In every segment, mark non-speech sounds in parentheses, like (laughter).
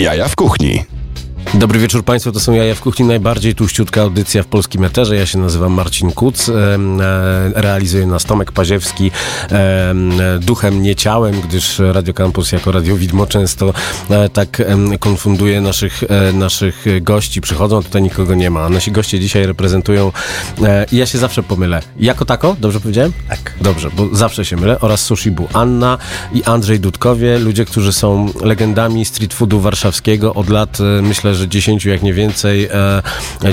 Jaja w kuchni. Dobry wieczór Państwu, to są Jaja w Kuchni, najbardziej tuściutka audycja w polskim eterze. Ja się nazywam Marcin Kuc, e, realizuję nas Tomek Paziewski, e, duchem, nie ciałem, gdyż Radio Campus jako Radio Widmo często e, tak konfunduje naszych, naszych gości. Przychodzą, tutaj nikogo nie ma, nasi goście dzisiaj reprezentują, i ja się zawsze pomylę, jako tako, dobrze powiedziałem? Tak. Dobrze, bo zawsze się mylę, oraz Sushi Bu. Anna i Andrzej Dudkowie, ludzie, którzy są legendami street foodu warszawskiego od lat, myślę, że że 10, jak nie więcej, e,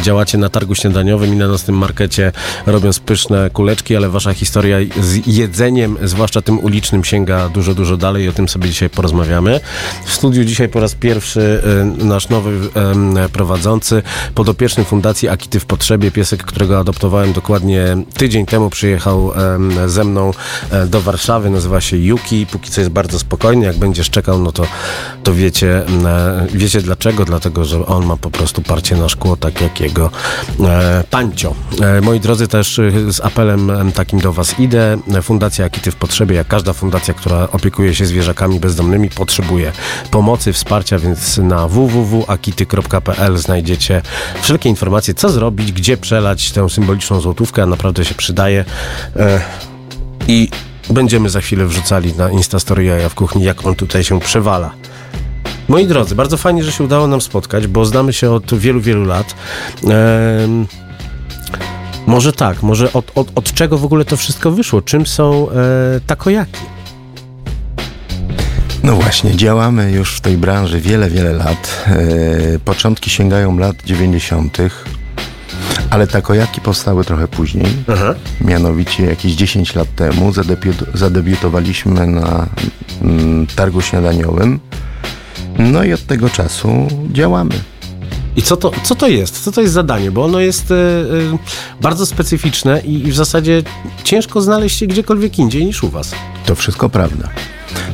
działacie na targu śniadaniowym i na nocnym markecie robiąc pyszne kuleczki, ale wasza historia z jedzeniem, zwłaszcza tym ulicznym, sięga dużo, dużo dalej. I o tym sobie dzisiaj porozmawiamy. W studiu dzisiaj po raz pierwszy e, nasz nowy prowadzący, podopieczny Fundacji Akity w Potrzebie, piesek, którego adoptowałem dokładnie tydzień temu, przyjechał ze mną e, do Warszawy, nazywa się Yuki, póki co jest bardzo spokojny, jak będziesz czekał, no to, to wiecie, wiecie dlaczego, dlatego, że że on ma po prostu parcie na szkło, tak jak jego e, pancio. E, moi drodzy, też e, z apelem e, takim do Was idę. Fundacja Akity w Potrzebie, jak każda fundacja, która opiekuje się zwierzakami bezdomnymi, potrzebuje pomocy, wsparcia, więc na www.akity.pl znajdziecie wszelkie informacje, co zrobić, gdzie przelać tę symboliczną złotówkę, a naprawdę się przydaje. E, I będziemy za chwilę wrzucali na Instastory Jaja w kuchni, jak on tutaj się przewala. Moi drodzy, bardzo fajnie, że się udało nam spotkać, bo znamy się od wielu, wielu lat. Ehm, może tak, może od, od, od, czego w ogóle to wszystko wyszło? Czym są e, takojaki? No właśnie, działamy już w tej branży wiele, wiele lat. E, początki sięgają lat 90., ale takojaki powstały trochę później. Aha. Mianowicie jakieś 10 lat temu zadebiutowaliśmy na mm, targu śniadaniowym no i od tego czasu działamy. I co to, co to jest? Co to jest zadanie? Bo ono jest y, y, bardzo specyficzne i, i, w zasadzie ciężko znaleźć się gdziekolwiek indziej niż u was. To wszystko prawda.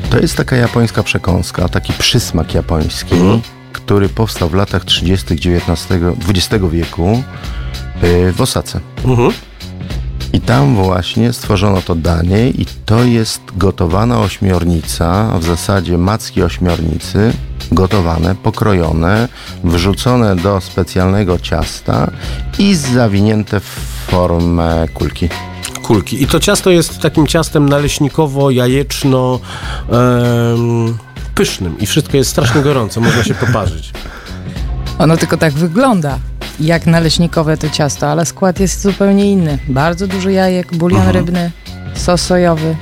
To jest taka japońska przekąska, taki przysmak japoński, mhm. który powstał w latach 30. XIX, XX wieku y, w Osace. Mhm. I tam właśnie stworzono to danie i to jest gotowana ośmiornica, w zasadzie macki ośmiornicy, gotowane, pokrojone, wrzucone do specjalnego ciasta i zawinięte w formę kulki kulki. I to ciasto jest takim ciastem naleśnikowo-jajeczno em, pysznym i wszystko jest strasznie gorące, można się poparzyć. Ono tylko tak wygląda jak naleśnikowe to ciasto, ale skład jest zupełnie inny. Bardzo dużo jajek, bulion mhm. rybny, sos sojowy,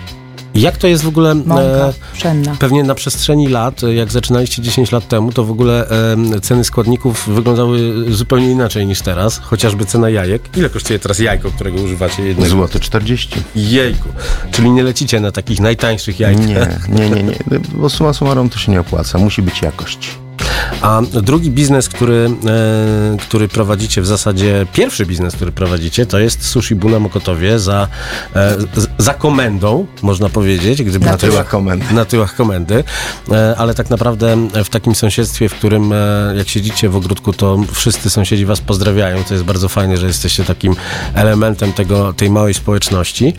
jak to jest w ogóle? Mąka e. Pewnie na przestrzeni lat, jak zaczynaliście 10 lat temu, to w ogóle e, ceny składników wyglądały zupełnie inaczej niż teraz. Chociażby cena jajek. Ile kosztuje teraz jajko, którego używacie? Jednego? Złote 40. Jejku. Czyli nie lecicie na takich najtańszych jajkach. Nie, nie, nie, nie. Bo suma summarum to się nie opłaca. Musi być jakość. A drugi biznes, który, e, który prowadzicie, w zasadzie pierwszy biznes, który prowadzicie, to jest Sushi Bu na Mokotowie za, e, za komendą, można powiedzieć. Gdyby na, tyłach komendy. Na tyłach komendy. E, ale tak naprawdę w takim sąsiedztwie, w którym jak siedzicie w ogródku, to wszyscy sąsiedzi was pozdrawiają. To jest bardzo fajne, że jesteście takim elementem tego, tej małej społeczności.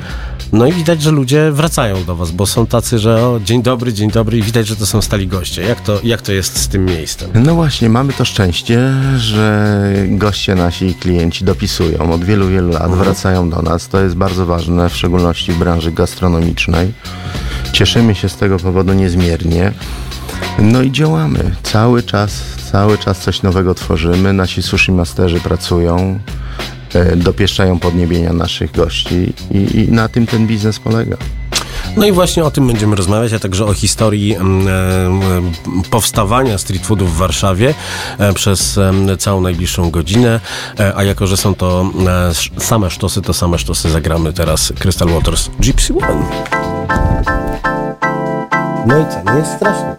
No i widać, że ludzie wracają do was, bo są tacy, że o, dzień dobry, dzień dobry i widać, że to są stali goście. Jak to, jak to jest z tym miejscem? No właśnie, mamy to szczęście, że goście nasi i klienci dopisują. Od wielu, wielu lat mhm. wracają do nas. To jest bardzo ważne, w szczególności w branży gastronomicznej. Cieszymy się z tego powodu niezmiernie. No i działamy. Cały czas, cały czas coś nowego tworzymy. Nasi sushi masterzy pracują. E, dopieszczają podniebienia naszych gości i, i na tym ten biznes polega. No i właśnie o tym będziemy rozmawiać, a także o historii mm, e, powstawania street foodu w Warszawie e, przez całą najbliższą godzinę. A jako, że są to same sztosy, to same sztosy zagramy teraz Crystal Waters Gypsy One. No i co? Nie jest strasznie.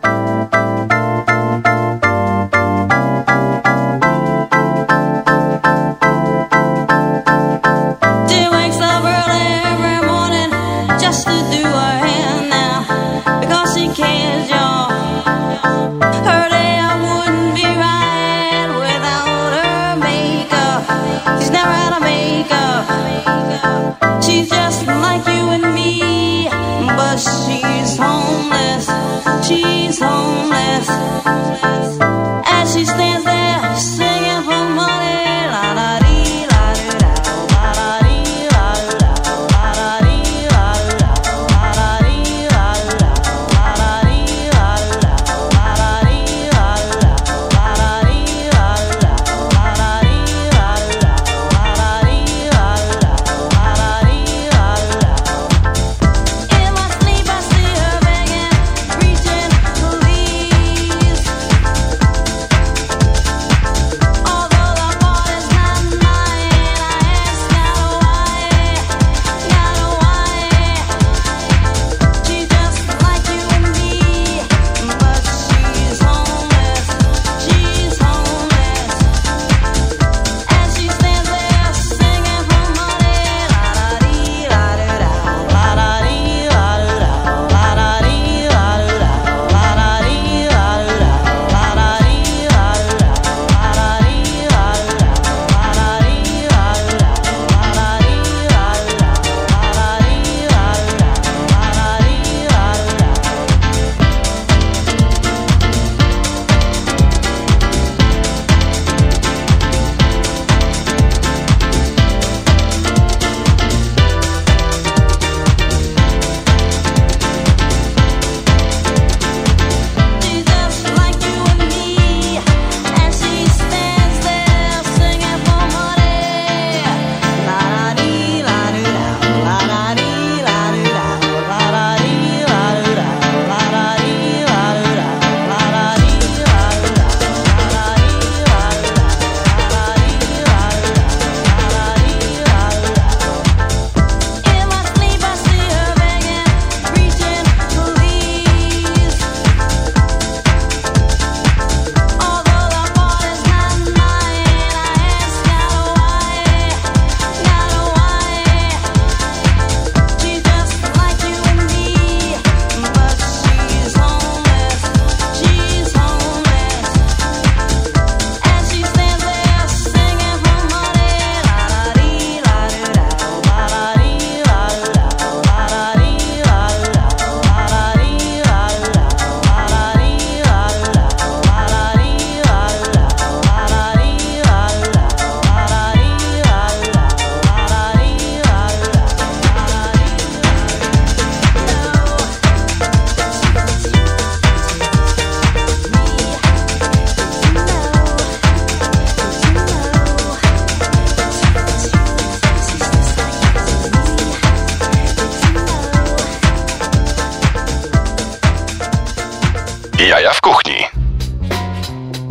Homeless,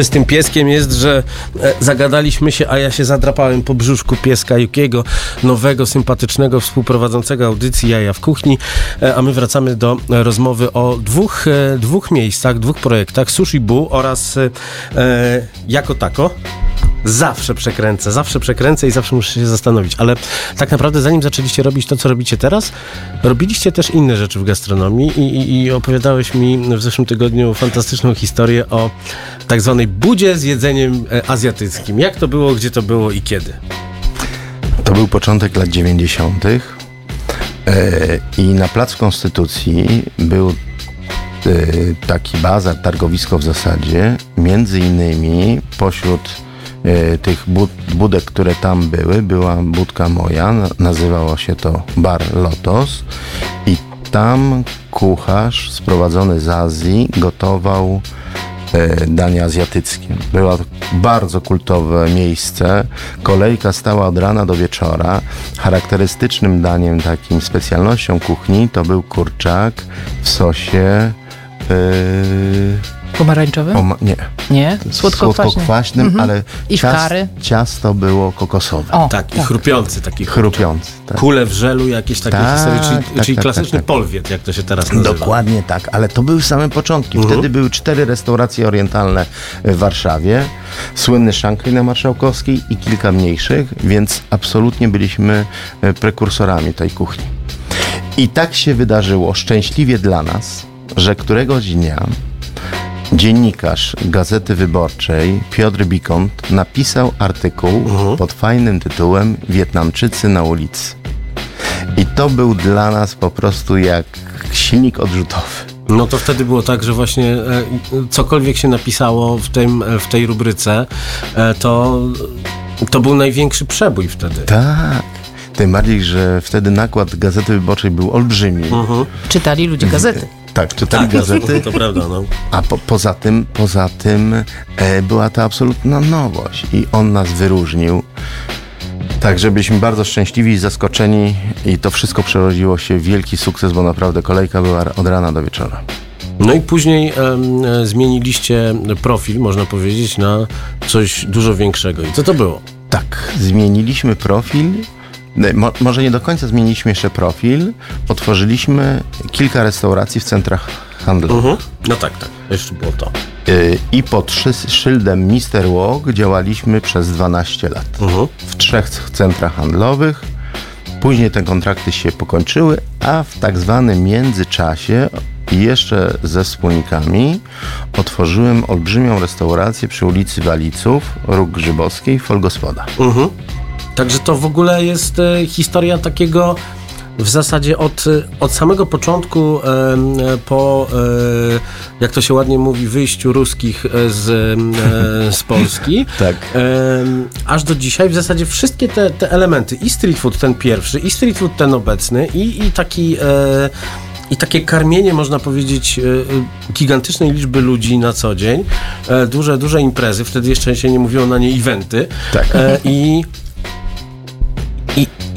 z tym pieskiem jest, że e, zagadaliśmy się, a ja się zadrapałem po brzuszku pieska Jukiego, nowego, sympatycznego współprowadzącego audycji Jaja w Kuchni, e, a my wracamy do rozmowy o dwóch, e, dwóch miejscach, dwóch projektach, Sushi Bu oraz e, Jako Tako zawsze przekręcę, zawsze przekręcę i zawsze muszę się zastanowić. Ale tak naprawdę zanim zaczęliście robić to, co robicie teraz, robiliście też inne rzeczy w gastronomii i, i, i opowiadałeś mi w zeszłym tygodniu fantastyczną historię o tak zwanej budzie z jedzeniem e, azjatyckim. Jak to było, gdzie to było i kiedy? To był początek lat 90. E, i na Placu Konstytucji był e, taki bazar, targowisko w zasadzie, między innymi pośród tych bud budek, które tam były, była budka moja, nazywało się to Bar Lotos i tam kucharz sprowadzony z Azji gotował e, dania azjatyckie. Było bardzo kultowe miejsce. Kolejka stała od rana do wieczora. Charakterystycznym daniem, takim specjalnością kuchni to był kurczak w sosie. Yy, Pomarańczowym? Nie. Nie? Słodko-kwaśnym, Słodko-kwaśnym mhm. ale I ciast, ciasto było kokosowe. O, tak, tak, i chrupiący taki Chrupiący, tak. Kule w żelu, jakieś takie tak, historie, czyli, tak, czyli tak, klasyczny tak, polwiet, jak to się teraz nazywa. Dokładnie tak, ale to były same początki. Mhm. Wtedy były cztery restauracje orientalne w Warszawie, słynny Szankaj na Marszałkowskiej i kilka mniejszych, więc absolutnie byliśmy e, prekursorami tej kuchni. I tak się wydarzyło, szczęśliwie dla nas, że któregoś dnia Dziennikarz Gazety Wyborczej Piotr Bikont napisał artykuł uh-huh. pod fajnym tytułem Wietnamczycy na ulicy. I to był dla nas po prostu jak silnik odrzutowy. No to wtedy było tak, że właśnie e, cokolwiek się napisało w, tym, w tej rubryce, e, to, to był największy przebój wtedy. Tak. Tym bardziej, że wtedy nakład Gazety Wyborczej był olbrzymi. Uh-huh. Czytali ludzie gazety. Tak, czytali tak, gazety. To, to prawda, no. A po, poza tym, poza tym e, była to absolutna nowość i on nas wyróżnił. Także byliśmy bardzo szczęśliwi i zaskoczeni i to wszystko przerodziło się w wielki sukces, bo naprawdę kolejka była od rana do wieczora. No i później e, zmieniliście profil, można powiedzieć, na coś dużo większego. I co to było? Tak, zmieniliśmy profil Mo, może nie do końca zmieniliśmy jeszcze profil. Otworzyliśmy kilka restauracji w centrach handlowych. Mhm. No tak, tak. Jeszcze było to. Yy, I pod szyldem Mister Walk działaliśmy przez 12 lat. Mhm. W trzech centrach handlowych. Później te kontrakty się pokończyły, a w tak zwanym międzyczasie jeszcze ze wspólnikami otworzyłem olbrzymią restaurację przy ulicy Waliców, Róg Grzybowskiej, Folgospoda. Mhm. Także to w ogóle jest e, historia takiego w zasadzie od, od samego początku e, po, e, jak to się ładnie mówi, wyjściu ruskich z, z Polski, (laughs) tak. aż do dzisiaj w zasadzie wszystkie te, te elementy, i street food ten pierwszy, i street food ten obecny, i, i taki i takie karmienie, można powiedzieć, gigantycznej liczby ludzi na co dzień, duże, duże imprezy, wtedy jeszcze się nie mówiło na nie eventy. Tak. I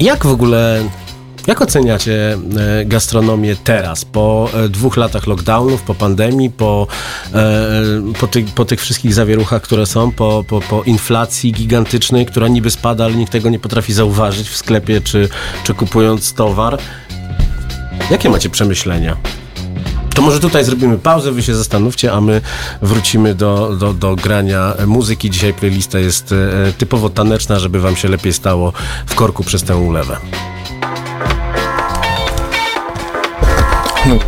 jak w ogóle jak oceniacie e, gastronomię teraz, po e, dwóch latach lockdownów, po pandemii, po, e, po, ty, po tych wszystkich zawieruchach, które są, po, po, po inflacji gigantycznej, która niby spada, ale nikt tego nie potrafi zauważyć w sklepie czy, czy kupując towar? Jakie macie przemyślenia? To może tutaj zrobimy pauzę, wy się zastanówcie, a my wrócimy do, do, do grania muzyki. Dzisiaj playlista jest e, typowo taneczna, żeby wam się lepiej stało w korku przez tę ulewę. No.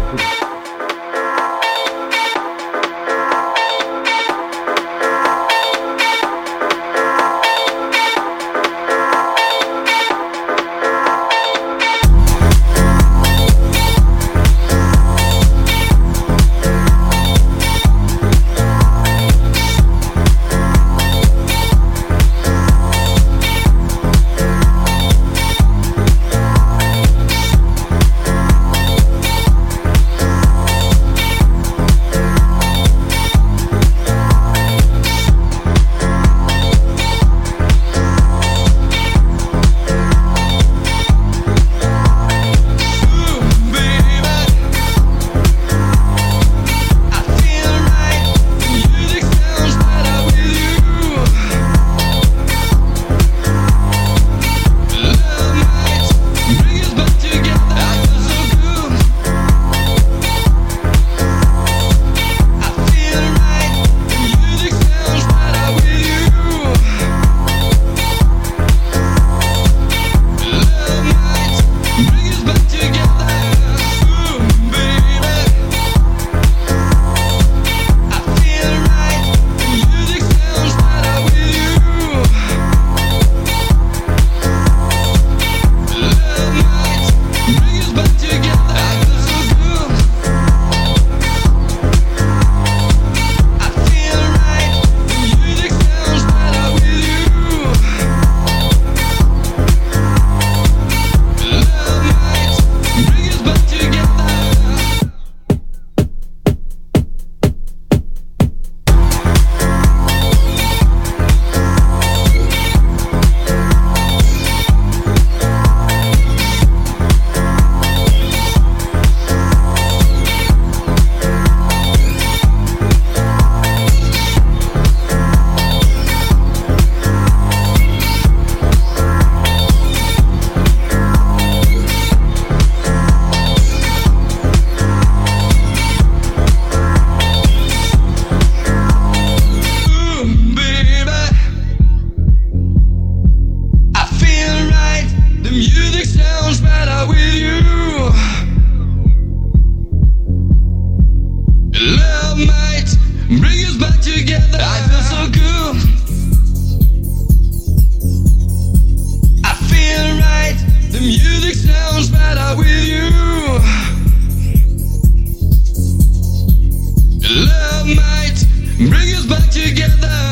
might bring us back together.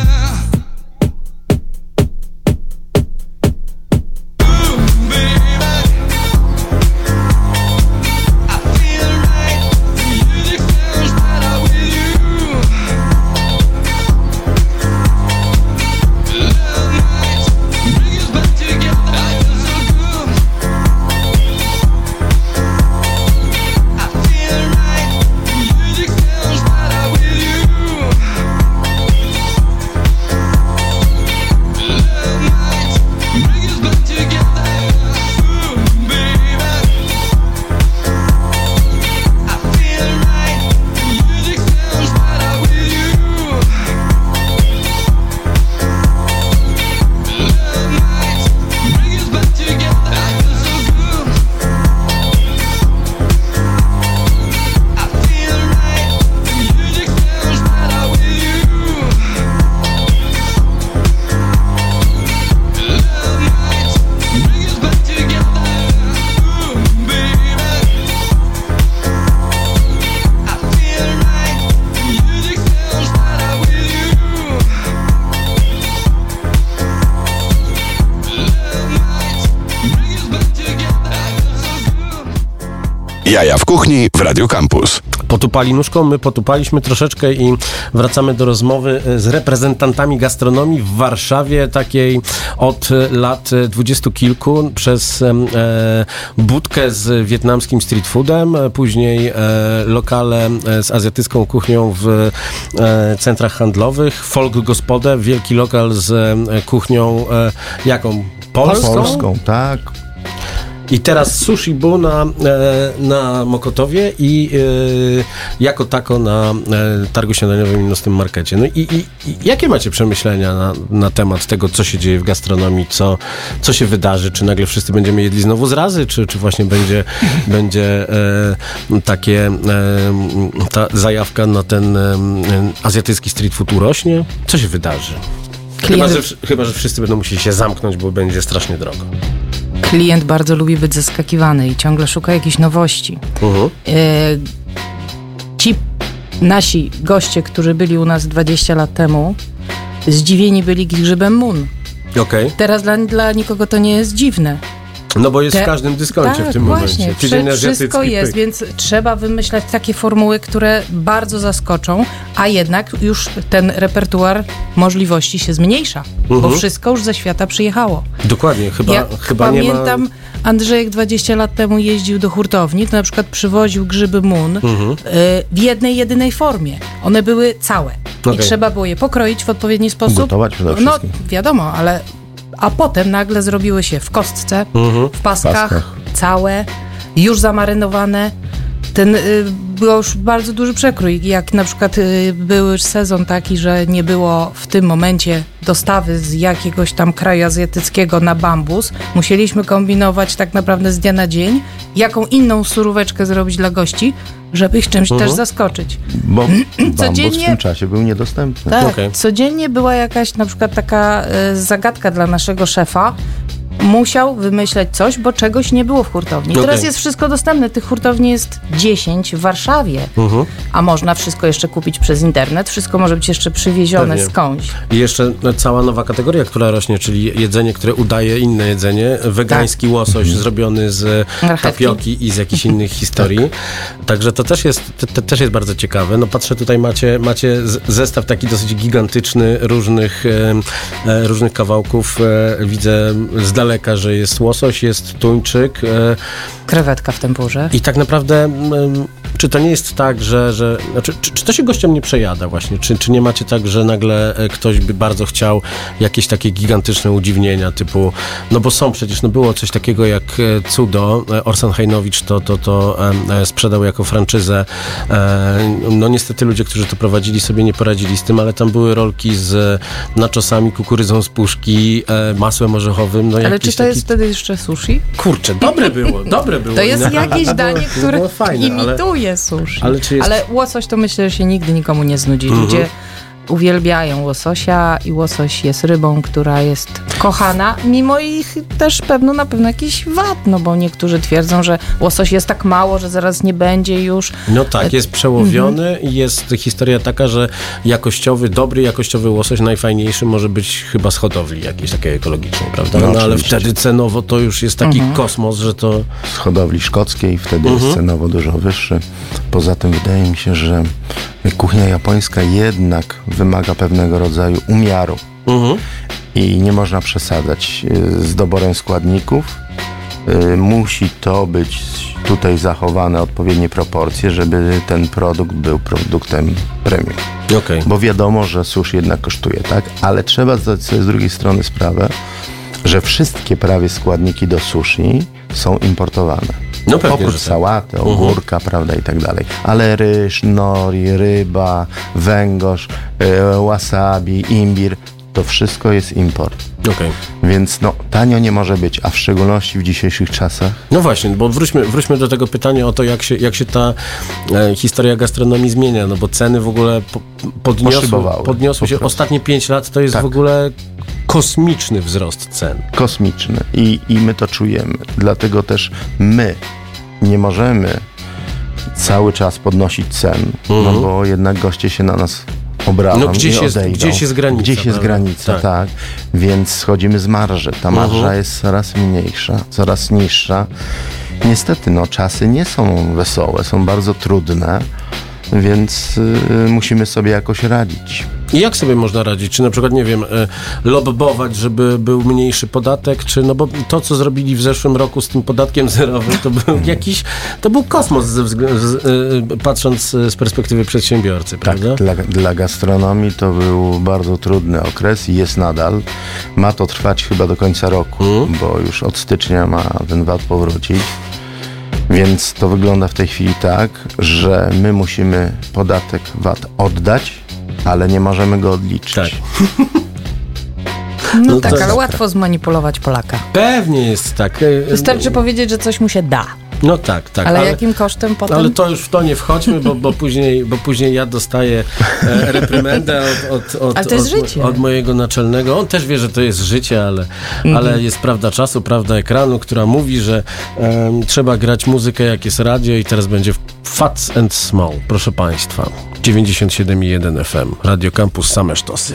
Kuchni w Radio Campus. Potupali nóżką, my potupaliśmy troszeczkę i wracamy do rozmowy e, z reprezentantami gastronomii w Warszawie, takiej od lat dwudziestu kilku, przez e, budkę z wietnamskim street foodem, e, później e, lokale e, z azjatycką kuchnią w e, centrach handlowych, folk gospodę, wielki lokal z e, kuchnią e, jaką? Polską? Polską, tak. I teraz Sushi Bu na, e, na Mokotowie i e, jako tako na e, targu śniadaniowym i nocnym markecie. No i, i, i jakie macie przemyślenia na, na temat tego, co się dzieje w gastronomii, co, co się wydarzy? Czy nagle wszyscy będziemy jedli znowu z razy, czy, czy właśnie będzie, (laughs) będzie e, takie e, ta zajawka na ten e, azjatycki street food urośnie? Co się wydarzy? Chyba że, chyba, że wszyscy będą musieli się zamknąć, bo będzie strasznie drogo. Klient bardzo lubi być zaskakiwany i ciągle szuka jakichś nowości. E, ci nasi goście, którzy byli u nas 20 lat temu, zdziwieni byli grzybem Moon. Okej. Teraz dla, dla nikogo to nie jest dziwne. No bo jest Te- w każdym dyskoncie tak, w tym właśnie. momencie. Tydzień wszystko azjatycki, jest, pyk. więc trzeba wymyślać takie formuły, które bardzo zaskoczą, a jednak już ten repertuar możliwości się zmniejsza, bo Mhm. wszystko już ze świata przyjechało. Dokładnie, chyba, Ja chyba nie pamiętam, ma... Andrzejek 20 lat temu jeździł do hurtowni, to na przykład przywoził grzyby Moon Mhm. y, w jednej, jedynej formie. One były całe i Okej. trzeba było je pokroić w odpowiedni sposób. Gotować przede No wszystkim. wiadomo, ale a potem nagle zrobiły się w kostce, Mhm. w paskach, paskach. całe, już zamarynowane. Ten y, był już bardzo duży przekrój. Jak na przykład y, był już sezon taki, że nie było w tym momencie dostawy z jakiegoś tam kraju azjatyckiego na bambus, musieliśmy kombinować tak naprawdę z dnia na dzień, jaką inną suróweczkę zrobić dla gości, żeby ich czymś też zaskoczyć. Bo (clears throat) bambus w Codziennie- tym czasie był niedostępny. Tak, Okej. codziennie była jakaś na przykład taka e, zagadka dla naszego szefa. Musiał wymyśleć coś, bo czegoś nie było w hurtowni. Okej. Teraz jest wszystko dostępne. Tych hurtowni jest 10 w Warszawie, Mhm. a można wszystko jeszcze kupić przez internet. Wszystko może być jeszcze przywiezione Pewnie. skądś. I jeszcze cała nowa kategoria, która rośnie, czyli jedzenie, które udaje inne jedzenie. Wegański łosoś zrobiony z Marchewki. tapioki i z jakichś innych (laughs) historii. Także to też jest, to, to też jest bardzo ciekawe. No patrzę, tutaj macie, macie zestaw taki dosyć gigantyczny różnych, e, różnych kawałków. E, widzę z daleka, że jest łosoś, jest tuńczyk. E, Krewetka w tempurze. I tak naprawdę, czy to nie jest tak, że, że znaczy, czy, czy to się gościom nie przejada właśnie? Czy, czy nie macie tak, że nagle e, ktoś by bardzo chciał jakieś takie gigantyczne udziwnienia typu, no bo są przecież, no było coś takiego jak e, Cudo, Orsan Hajnowicz to, to, to sprzedał jako franczyzę. No niestety ludzie, którzy to prowadzili sobie nie poradzili z tym, ale tam były rolki z naczosami, kukurydzą z puszki, masłem orzechowym. No Ale jakiś czy to jest taki- wtedy jeszcze sushi? Kurczę, dobre było, dobre było. To jest No, jakieś było- danie, które było fajne, ale- imituje sushi. ale czy jest- Ale łosoś to myślę, że się nigdy nikomu nie znudzi. Ludzie uwielbiają łososia i łosoś jest rybą, która jest kochana, mimo ich też pewno na pewno jakiś wad, no bo niektórzy twierdzą, że łosoś jest tak mało, że zaraz nie będzie już. No tak, jest przełowiony i jest historia taka, że jakościowy, dobry jakościowy łosoś najfajniejszy może być chyba z hodowli jakiejś takiej ekologicznej, prawda? No No, ale wtedy cenowo to już jest taki kosmos, że to... z hodowli szkockiej, wtedy jest cenowo dużo wyższy. Poza tym wydaje mi się, że kuchnia japońska jednak wymaga pewnego rodzaju umiaru Mhm. i nie można przesadzać y, z doborem składników. Y, Musi to być tutaj zachowane odpowiednie proporcje, żeby ten produkt był produktem premium. Okej. Bo wiadomo, że sushi jednak kosztuje, tak? Ale trzeba zdać sobie z drugiej strony sprawę, że wszystkie prawie składniki do sushi są importowane. No pewnie, Oprócz tak. sałaty, ogórka, prawda, i tak dalej. Ale ryż, nori, ryba, węgorz, e, wasabi, imbir, to wszystko jest import. Okej. Więc no, tanio nie może być, a w szczególności w dzisiejszych czasach No właśnie, bo wróćmy, wróćmy do tego pytania o to, jak się, jak się ta e, historia gastronomii zmienia, no bo ceny w ogóle po, podniosły, podniosły po się. Ostatnie 5 lat to jest Tak. w ogóle kosmiczny wzrost cen. kosmiczny i, i my to czujemy. Dlatego też my nie możemy cały czas podnosić cen, no bo jednak goście się na nas obrażą Mhm. No gdzieś i jest- odejdą. gdzieś jest granica, Gdzieś jest granica, Tak. tak. Więc schodzimy z marży. Ta marża Mhm. jest coraz mniejsza, coraz niższa niestety no, czasy nie są wesołe, są bardzo trudne, więc y, musimy sobie jakoś radzić. I jak sobie można radzić? Czy na przykład, nie wiem, e, lobbować, żeby był mniejszy podatek, czy no bo to, co zrobili w zeszłym roku z tym podatkiem zerowym, to był jakiś, to był kosmos ze wzglę- z, e, patrząc z perspektywy przedsiębiorcy, Tak, prawda? dla, dla gastronomii to był bardzo trudny okres i jest nadal. Ma to trwać chyba do końca roku, bo już od stycznia ma ten VAT powrócić. Więc to wygląda w tej chwili tak, że my musimy podatek VAT oddać, ale nie możemy go odliczyć. Tak. (laughs) No, No tak, ale łatwo zmanipulować Polaka. Pewnie jest tak. Wystarczy powiedzieć, że coś mu się da. No tak, tak. Ale, jakim kosztem potem? Ale to już w to nie wchodźmy, bo, bo, później, bo później ja dostaję e, reprymendę od, od, od, Ale od, od mojego naczelnego. On też wie, że to jest życie, ale, Mhm. ale jest prawda czasu, prawda ekranu, która mówi, że em, trzeba grać muzykę jak jest radio i teraz będzie Fats and Small. Proszę Państwa. 97,1 FM. Radio Campus same sztosy.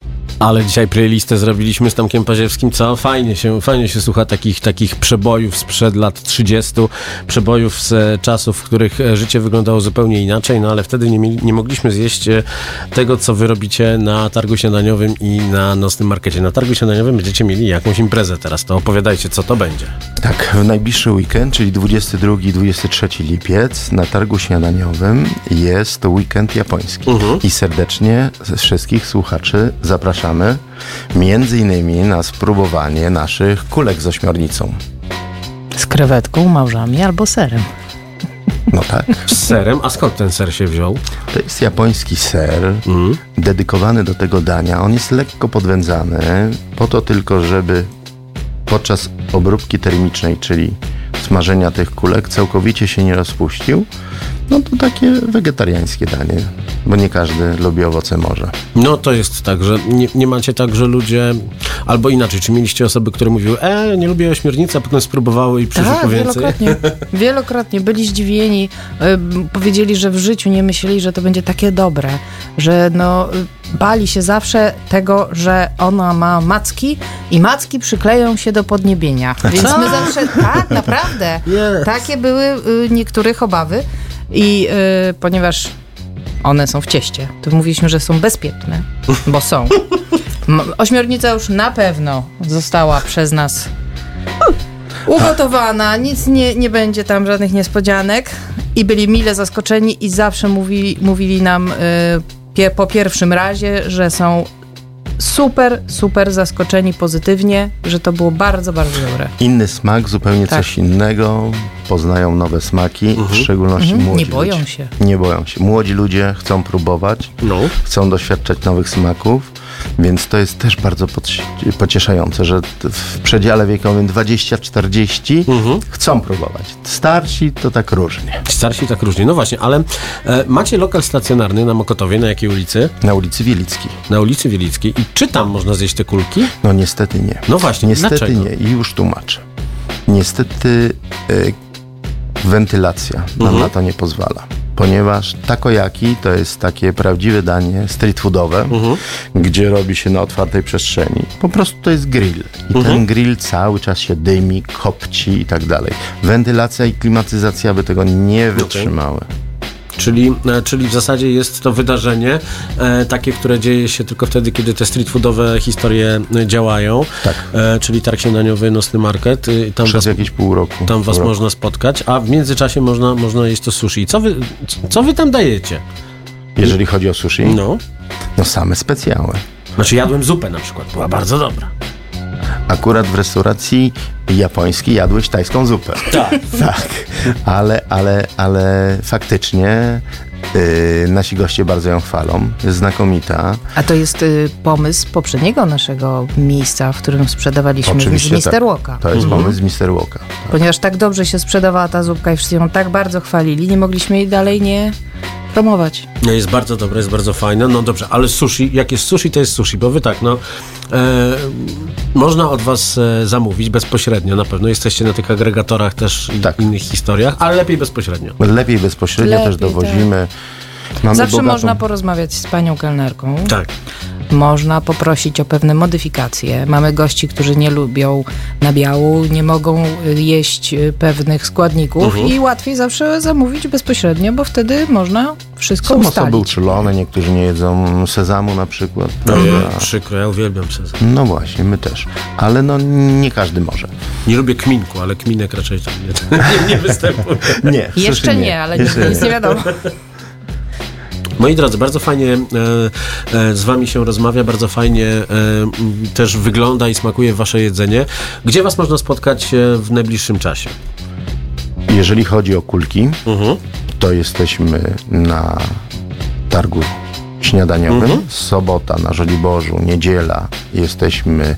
Ale dzisiaj playlistę zrobiliśmy z Tomkiem Paziewskim, co fajnie się, fajnie się słucha takich, takich przebojów sprzed lat 30, przebojów z czasów, w których e, życie wyglądało zupełnie inaczej, no ale wtedy nie, mieli, nie mogliśmy zjeść e, tego, co wy robicie na targu śniadaniowym i na nocnym markecie. Na targu śniadaniowym będziecie mieli jakąś imprezę teraz, to opowiadajcie, co to będzie. Tak, w najbliższy weekend, czyli 22-23 lipiec, na targu śniadaniowym jest weekend japoński. I serdecznie wszystkich słuchaczy zapraszamy między innymi na spróbowanie naszych kulek z ośmiornicą. Z krewetką, małżami albo serem. No tak. (laughs) Z serem, a skąd ten ser się wziął? To jest japoński ser dedykowany do tego dania. On jest lekko podwędzany po to tylko, żeby podczas obróbki termicznej, czyli smażenia tych kulek, całkowicie się nie rozpuścił. No to takie wegetariańskie danie, bo nie każdy lubi owoce morza. No to jest tak, że nie, nie macie tak, że ludzie, albo inaczej, czy mieliście osoby, które mówiły, e, nie lubię ośmiornicy, a potem spróbowały i przyszły Tak, po więcej? wielokrotnie. (laughs) Wielokrotnie byli zdziwieni. Ym, Powiedzieli, że w życiu nie myśleli, że to będzie takie dobre. Że no, y, bali się zawsze tego, że ona ma macki i macki przykleją się do podniebienia. Więc my zawsze, tak, (laughs) naprawdę. Yes. Takie były y, niektórych obawy. I y, ponieważ one są w cieście, to mówiliśmy, że są bezpieczne, bo są. Ośmiornica już na pewno została przez nas ugotowana, nic nie, nie będzie tam żadnych niespodzianek i byli mile zaskoczeni i zawsze mówili, mówili nam y, pie, po pierwszym razie, że są super, super zaskoczeni pozytywnie, że to było bardzo, bardzo dobre. Inny smak, zupełnie Tak. coś innego. Poznają nowe smaki, w szczególności Mhm, młodzi nie boją ludzie. się. Nie boją się. Młodzi ludzie chcą próbować, No. chcą doświadczać nowych smaków, więc to jest też bardzo poci- pocieszające, że w przedziale wiekowym 20-40 chcą próbować. Starsi to tak różnie. Starsi tak różnie. No właśnie, ale e, macie lokal stacjonarny na Mokotowie, na jakiej ulicy? Na ulicy Wielickiej. Na ulicy Wielickiej. I czy tam można zjeść te kulki? No niestety nie. No właśnie, Niestety dlaczego? nie i już tłumaczę. Niestety y, wentylacja nam Mhm. na to nie pozwala. Ponieważ takoyaki to jest takie prawdziwe danie street foodowe, Mhm. gdzie robi się na otwartej przestrzeni. Po prostu to jest grill. I Mhm. ten grill cały czas się dymi, kopci i tak dalej. Wentylacja i klimatyzacja by tego nie wytrzymały. Czyli, e, czyli w zasadzie jest to wydarzenie e, takie, które dzieje się tylko wtedy, kiedy te street foodowe historie działają. Tak. E, czyli targ śniadaniowy, nocny market. Y, tam Przez was, jakieś pół roku. tam was roku. można spotkać, a w międzyczasie można, można jeść to sushi. Co wy, co wy tam dajecie? Jeżeli chodzi o sushi, No. no same specjały. Znaczy jadłem zupę na przykład, była bardzo dobra. Akurat w restauracji japońskiej jadłeś tajską zupę. Tak. (laughs) Tak, ale, ale, ale faktycznie yy, nasi goście bardzo ją chwalą. Jest znakomita. A to jest y, pomysł poprzedniego naszego miejsca, w którym sprzedawaliśmy Oczywiście z Mister tak. Walka. To jest pomysł z Mister Walka. Ponieważ tak dobrze się sprzedawała ta zupka i wszyscy ją tak bardzo chwalili, nie mogliśmy jej dalej nie promować. No jest bardzo dobre, jest bardzo fajne. No dobrze, ale sushi, jak jest sushi, to jest sushi, bo wy tak, no e, można od was e, zamówić bezpośrednio na pewno. Jesteście na tych agregatorach też i Tak. innych historiach, ale lepiej bezpośrednio. Lepiej bezpośrednio Lepiej, też dowozimy. Mamy Zawsze bogatą... można porozmawiać z panią kelnerką. Tak. Można poprosić o pewne modyfikacje. Mamy gości, którzy nie lubią nabiału, nie mogą y, jeść y, pewnych składników Mhm. i łatwiej zawsze zamówić bezpośrednio, bo wtedy można wszystko Są osoby ustalić. uczulone, niektórzy nie jedzą sezamu na przykład. Ojej, prawda? przykro, ja uwielbiam sezam. No właśnie, my też. Ale no nie każdy może. Nie lubię kminku, ale kminek raczej tam nie, nie, (laughs) nie występuje. Nie, Jeszcze sushi nie, ale Jeszcze nigdy nic nie wiadomo. Moi drodzy, bardzo fajnie e, e, z wami się rozmawia, bardzo fajnie e, też wygląda i smakuje wasze jedzenie. Gdzie was można spotkać w najbliższym czasie? Jeżeli chodzi o kulki, to jesteśmy na targu śniadaniowym. Sobota na Żoliborzu, niedziela jesteśmy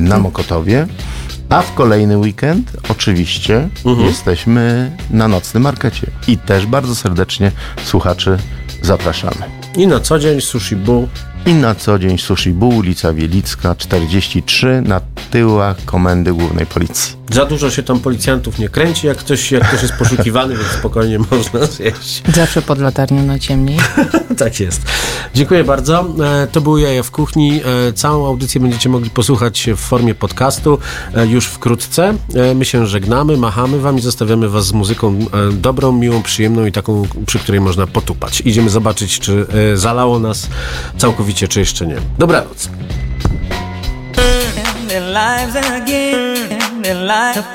na Mokotowie. A w kolejny weekend oczywiście jesteśmy na nocnym markecie. I też bardzo serdecznie słuchaczy zapraszamy. I na co dzień sushi bu i na co dzień Sushi Bu, ulica Wielicka 43 na tyłach Komendy Głównej Policji. Za dużo się tam policjantów nie kręci, jak ktoś, jak ktoś jest poszukiwany, więc spokojnie (laughs) można zjeść. Zawsze pod latarnią najciemniej. (laughs) tak jest. Dziękuję bardzo. E, to były Jaja w Kuchni. E, całą audycję będziecie mogli posłuchać w formie podcastu e, już wkrótce. My się żegnamy, machamy wam i zostawiamy was z muzyką dobrą, miłą, przyjemną i taką, przy której można potupać. Idziemy zobaczyć, czy zalało nas całkowicie mówicie, czy jeszcze nie. Dobranoc. Their lives again, their lives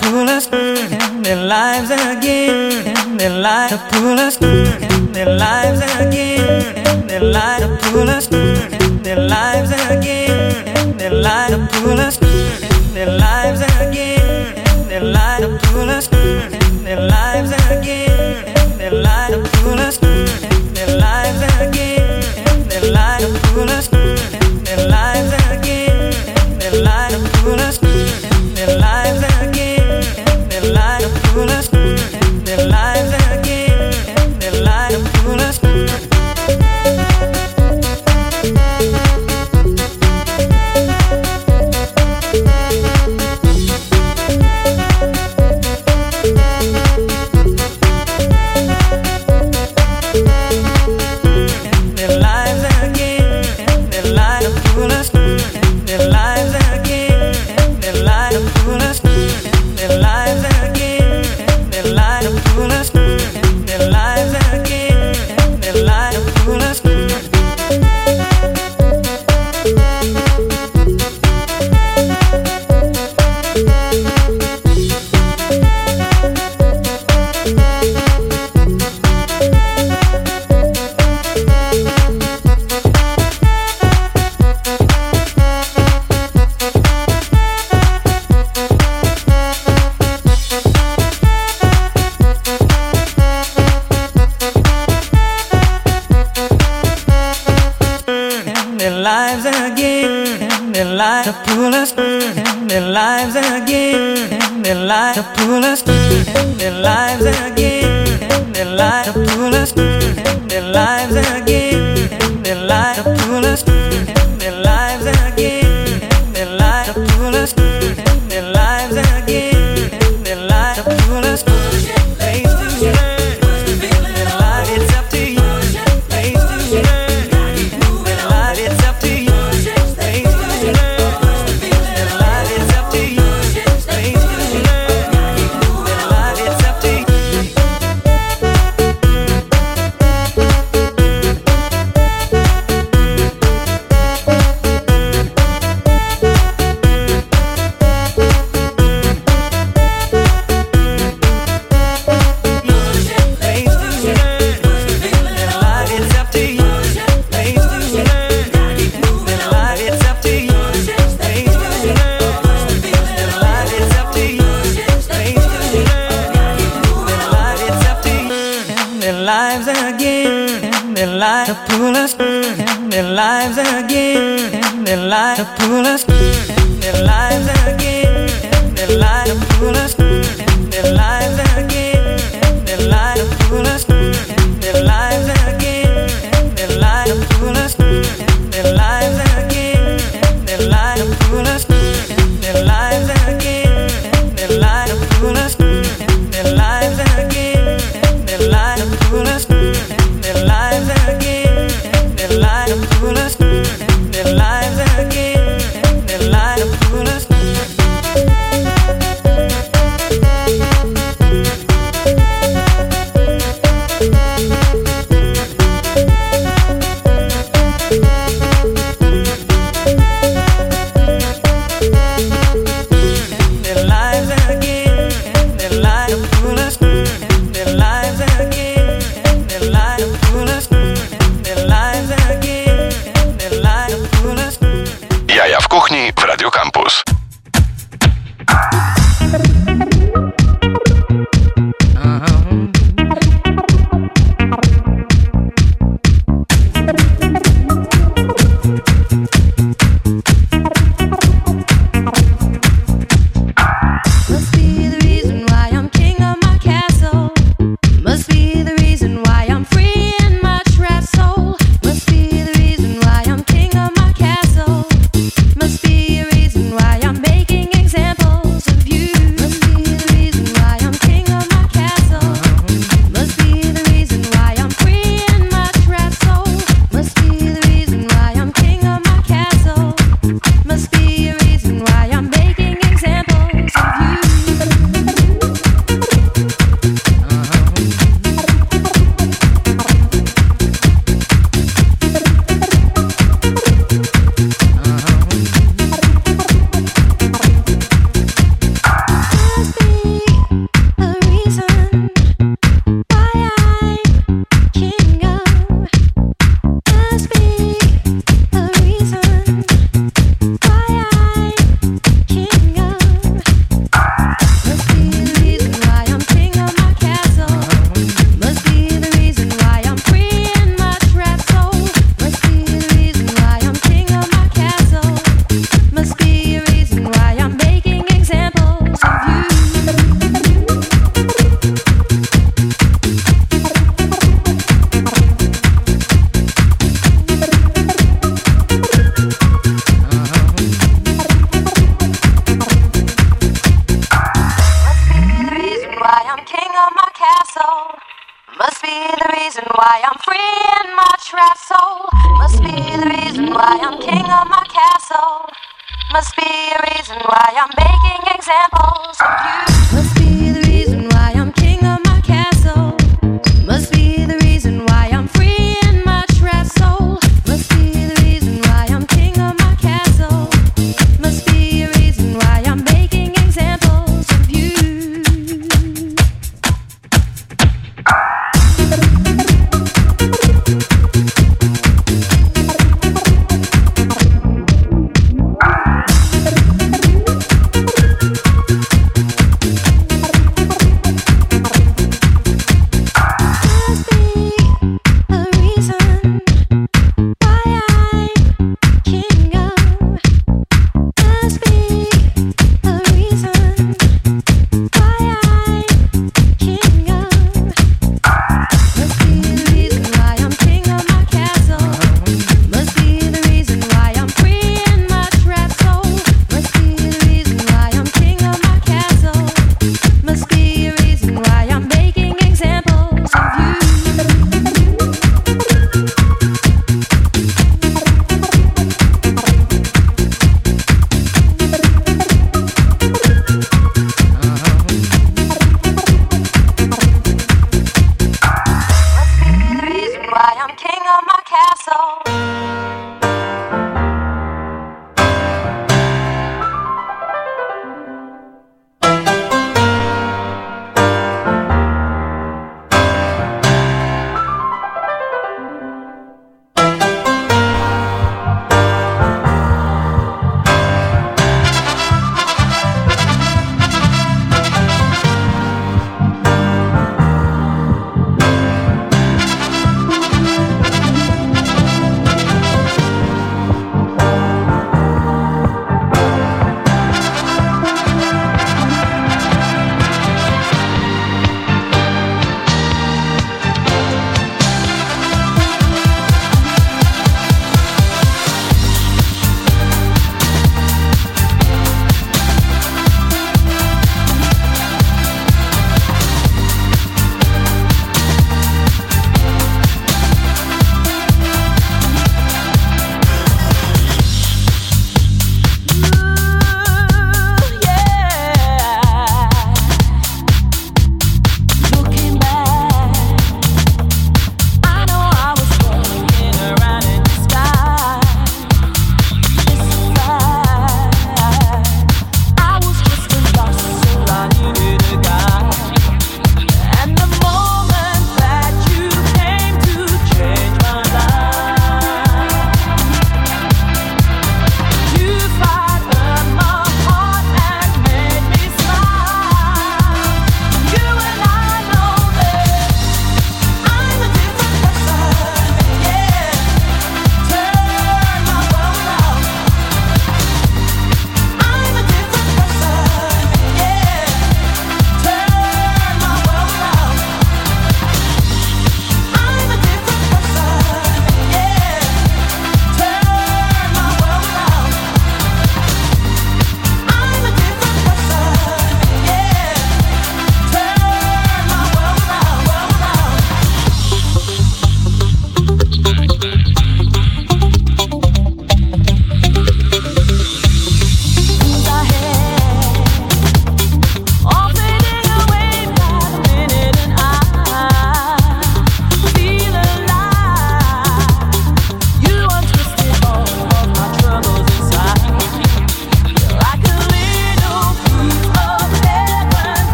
reason why I'm free in my trap soul. Must be the reason why I'm king of my.